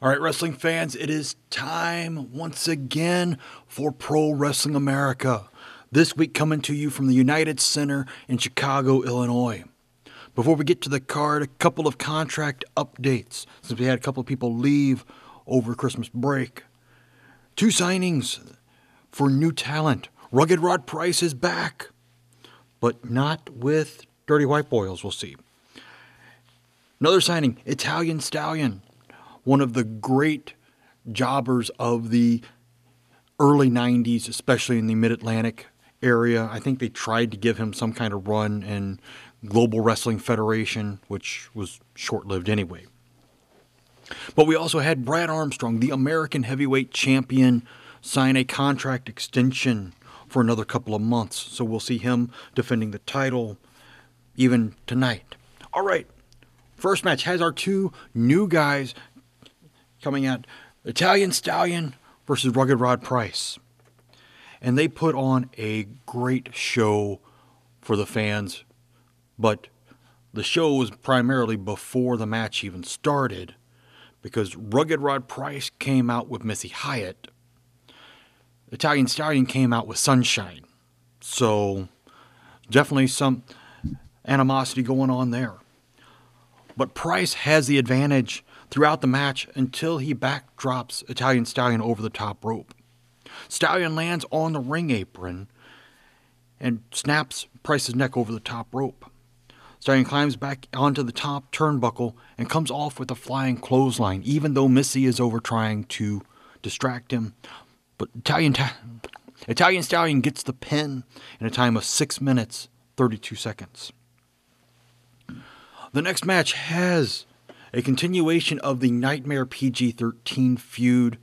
All right, wrestling fans, it is time once again for Pro Wrestling America. This week, coming to you from the United Center in Chicago, Illinois. Before we get to the card, a couple of contract updates since we had a couple of people leave over Christmas break. Two signings for new talent. Rugged Rod Price is back, but not with Dirty White Boils, we'll see. Another signing Italian Stallion one of the great jobbers of the early 90s, especially in the mid Atlantic area. I think they tried to give him some kind of run in Global Wrestling Federation, which was short lived anyway. But we also had Brad Armstrong, the American heavyweight champion, sign a contract extension for another couple of months. So we'll see him defending the title even tonight. All right. First match has our two new guys coming out Italian Stallion versus Rugged Rod Price. And they put on a great show for the fans, but the show was primarily before the match even started because Rugged Rod Price came out with Missy Hyatt. Italian Stallion came out with Sunshine. So definitely some animosity going on there. But Price has the advantage throughout the match until he backdrops Italian Stallion over the top rope. Stallion lands on the ring apron and snaps Price's neck over the top rope. Stallion climbs back onto the top turnbuckle and comes off with a flying clothesline, even though Missy is over trying to distract him. But Italian, ta- Italian Stallion gets the pin in a time of 6 minutes 32 seconds. The next match has a continuation of the Nightmare PG 13 feud,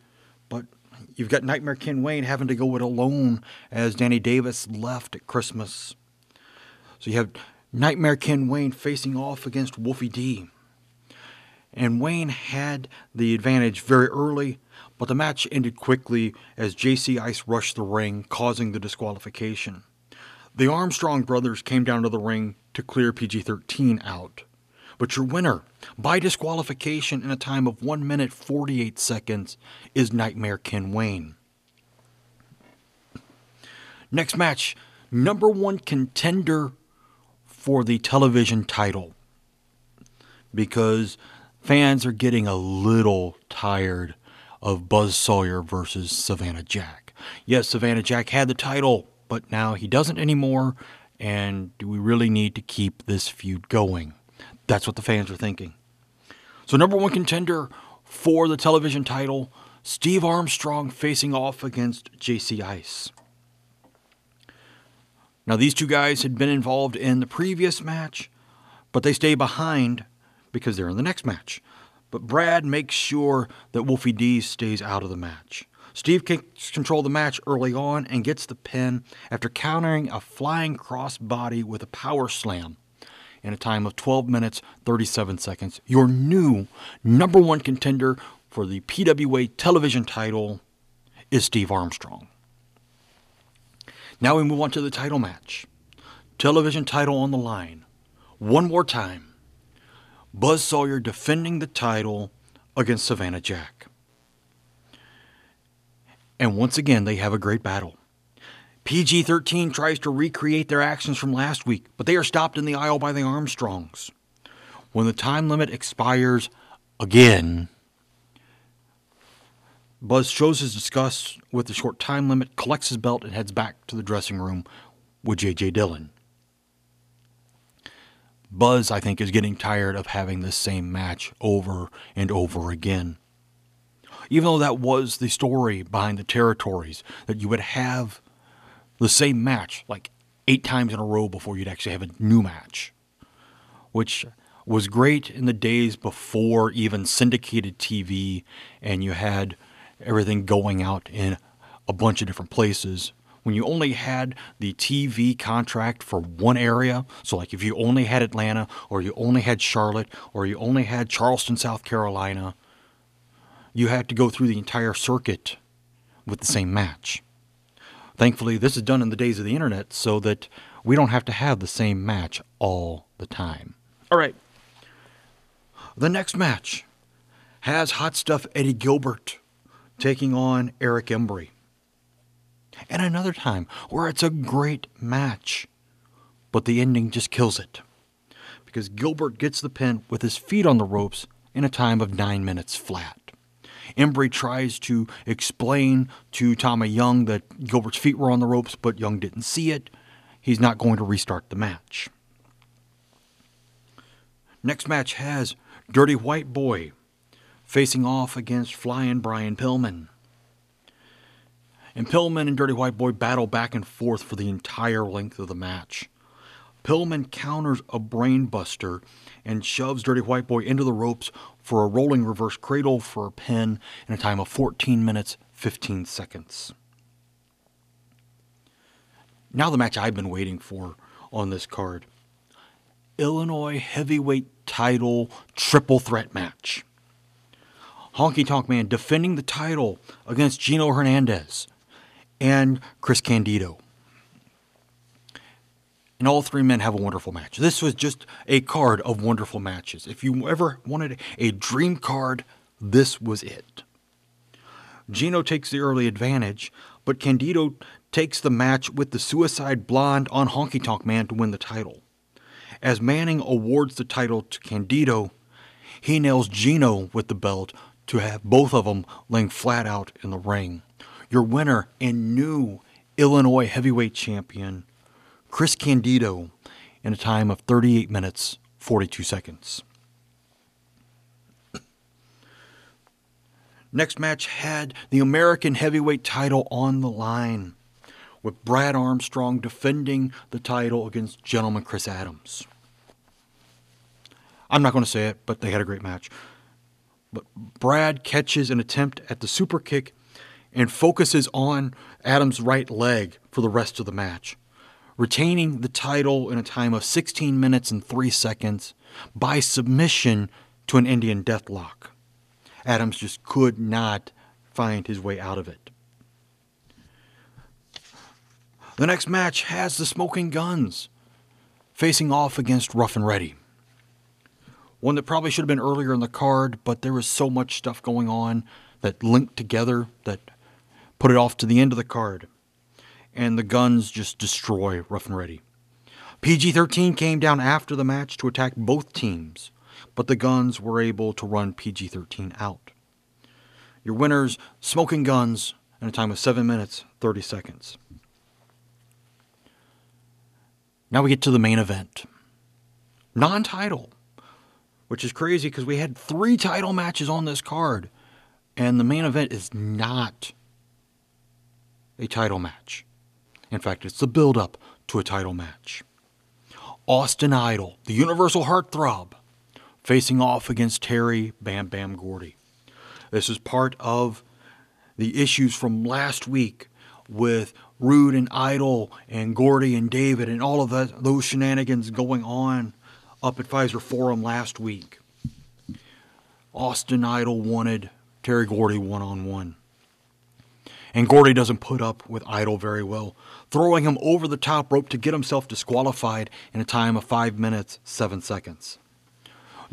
but you've got Nightmare Ken Wayne having to go it alone as Danny Davis left at Christmas. So you have Nightmare Ken Wayne facing off against Wolfie D. And Wayne had the advantage very early, but the match ended quickly as JC Ice rushed the ring, causing the disqualification. The Armstrong brothers came down to the ring to clear PG 13 out. But your winner, by disqualification in a time of 1 minute 48 seconds, is Nightmare Ken Wayne. Next match, number one contender for the television title. Because fans are getting a little tired of Buzz Sawyer versus Savannah Jack. Yes, Savannah Jack had the title, but now he doesn't anymore. And do we really need to keep this feud going? That's what the fans are thinking. So, number one contender for the television title, Steve Armstrong facing off against JC Ice. Now, these two guys had been involved in the previous match, but they stay behind because they're in the next match. But Brad makes sure that Wolfie D stays out of the match. Steve takes control of the match early on and gets the pin after countering a flying crossbody with a power slam in a time of 12 minutes 37 seconds. Your new number one contender for the PWA television title is Steve Armstrong. Now we move on to the title match. Television title on the line. One more time. Buzz Sawyer defending the title against Savannah Jack. And once again, they have a great battle. PG 13 tries to recreate their actions from last week, but they are stopped in the aisle by the Armstrongs. When the time limit expires again, Buzz shows his disgust with the short time limit, collects his belt, and heads back to the dressing room with J.J. Dillon. Buzz, I think, is getting tired of having this same match over and over again. Even though that was the story behind the territories, that you would have the same match like eight times in a row before you'd actually have a new match, which was great in the days before even syndicated TV and you had everything going out in a bunch of different places. When you only had the TV contract for one area, so like if you only had Atlanta or you only had Charlotte or you only had Charleston, South Carolina, you had to go through the entire circuit with the same match. Thankfully, this is done in the days of the internet so that we don't have to have the same match all the time. All right. The next match has Hot Stuff Eddie Gilbert taking on Eric Embry. And another time where it's a great match, but the ending just kills it. Because Gilbert gets the pin with his feet on the ropes in a time of 9 minutes flat. Embry tries to explain to Tommy Young that Gilbert's feet were on the ropes, but Young didn't see it. He's not going to restart the match. Next match has Dirty White Boy facing off against Flying Brian Pillman. And Pillman and Dirty White Boy battle back and forth for the entire length of the match. Pillman counters a brainbuster and shoves Dirty White Boy into the ropes for a rolling reverse cradle for a pin in a time of 14 minutes 15 seconds. Now, the match I've been waiting for on this card Illinois heavyweight title triple threat match. Honky Tonk Man defending the title against Gino Hernandez and Chris Candido. And all three men have a wonderful match. This was just a card of wonderful matches. If you ever wanted a dream card, this was it. Gino takes the early advantage, but Candido takes the match with the Suicide Blonde on Honky Tonk Man to win the title. As Manning awards the title to Candido, he nails Gino with the belt to have both of them laying flat out in the ring. Your winner and new Illinois heavyweight champion, Chris Candido, in a time of 38 minutes, 42 seconds. Next match had the American heavyweight title on the line, with Brad Armstrong defending the title against gentleman Chris Adams. I'm not going to say it, but they had a great match. But Brad catches an attempt at the super kick and focuses on Adams' right leg for the rest of the match, retaining the title in a time of 16 minutes and 3 seconds by submission to an Indian deathlock. Adams just could not find his way out of it. The next match has the Smoking Guns facing off against Rough and Ready. One that probably should have been earlier in the card, but there was so much stuff going on that linked together that put it off to the end of the card. And the guns just destroy Rough and Ready. PG 13 came down after the match to attack both teams, but the guns were able to run PG 13 out. Your winners, Smoking Guns, in a time of 7 minutes, 30 seconds. Now we get to the main event. Non title which is crazy because we had three title matches on this card, and the main event is not a title match. In fact, it's the build up to a title match. Austin Idol, the Universal Heartthrob, facing off against Terry Bam Bam Gordy. This is part of the issues from last week with Rude and Idol and Gordy and David and all of those shenanigans going on up at Fiserv Forum last week. Austin Idol wanted Terry Gordy one on one. And Gordy doesn't put up with Idol very well, throwing him over the top rope to get himself disqualified in a time of 5 minutes, 7 seconds.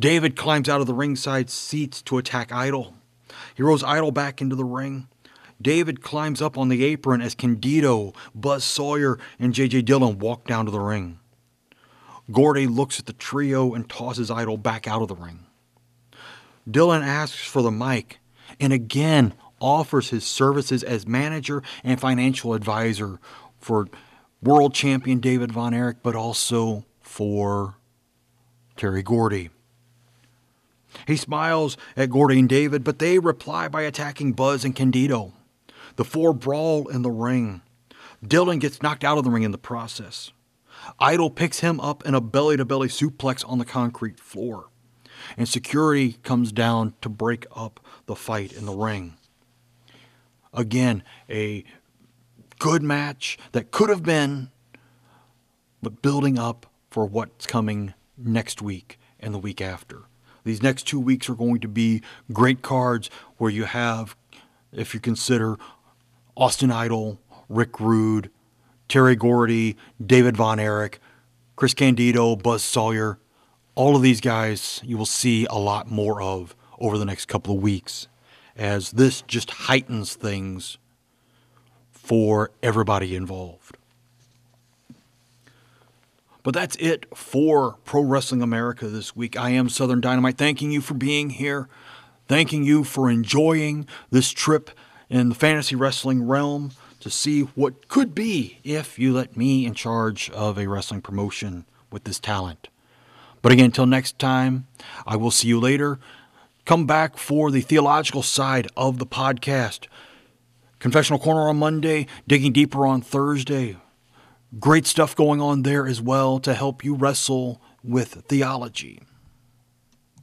David climbs out of the ringside seats to attack Idol. He rolls Idol back into the ring. David climbs up on the apron as Candido, Buzz Sawyer, and J.J. Dillon walk down to the ring. Gordy looks at the trio and tosses Idol back out of the ring. Dillon asks for the mic and again offers his services as manager and financial advisor for world champion David Von Erich, but also for Terry Gordy. He smiles at Gordy and David, but they reply by attacking Buzz and Candido. The four brawl in the ring. Dillon gets knocked out of the ring in the process. Idol picks him up in a belly to belly suplex on the concrete floor. And security comes down to break up the fight in the ring. Again, a good match that could have been, but building up for what's coming next week and the week after. These next two weeks are going to be great cards where you have, if you consider Austin Idol, Rick Rude, Terry Gordy, David Von Erich, Chris Candido, Buzz Sawyer. All of these guys you will see a lot more of over the next couple of weeks, as this just heightens things for everybody involved. But that's it for Pro Wrestling America this week. I am Southern Dynamite, thanking you for being here, thanking you for enjoying this trip in the fantasy wrestling realm to see what could be if you let me in charge of a wrestling promotion with this talent. But again, until next time, I will see you later. Come back for the theological side of the podcast. Confessional Corner on Monday, digging deeper on Thursday. Great stuff going on there as well to help you wrestle with theology.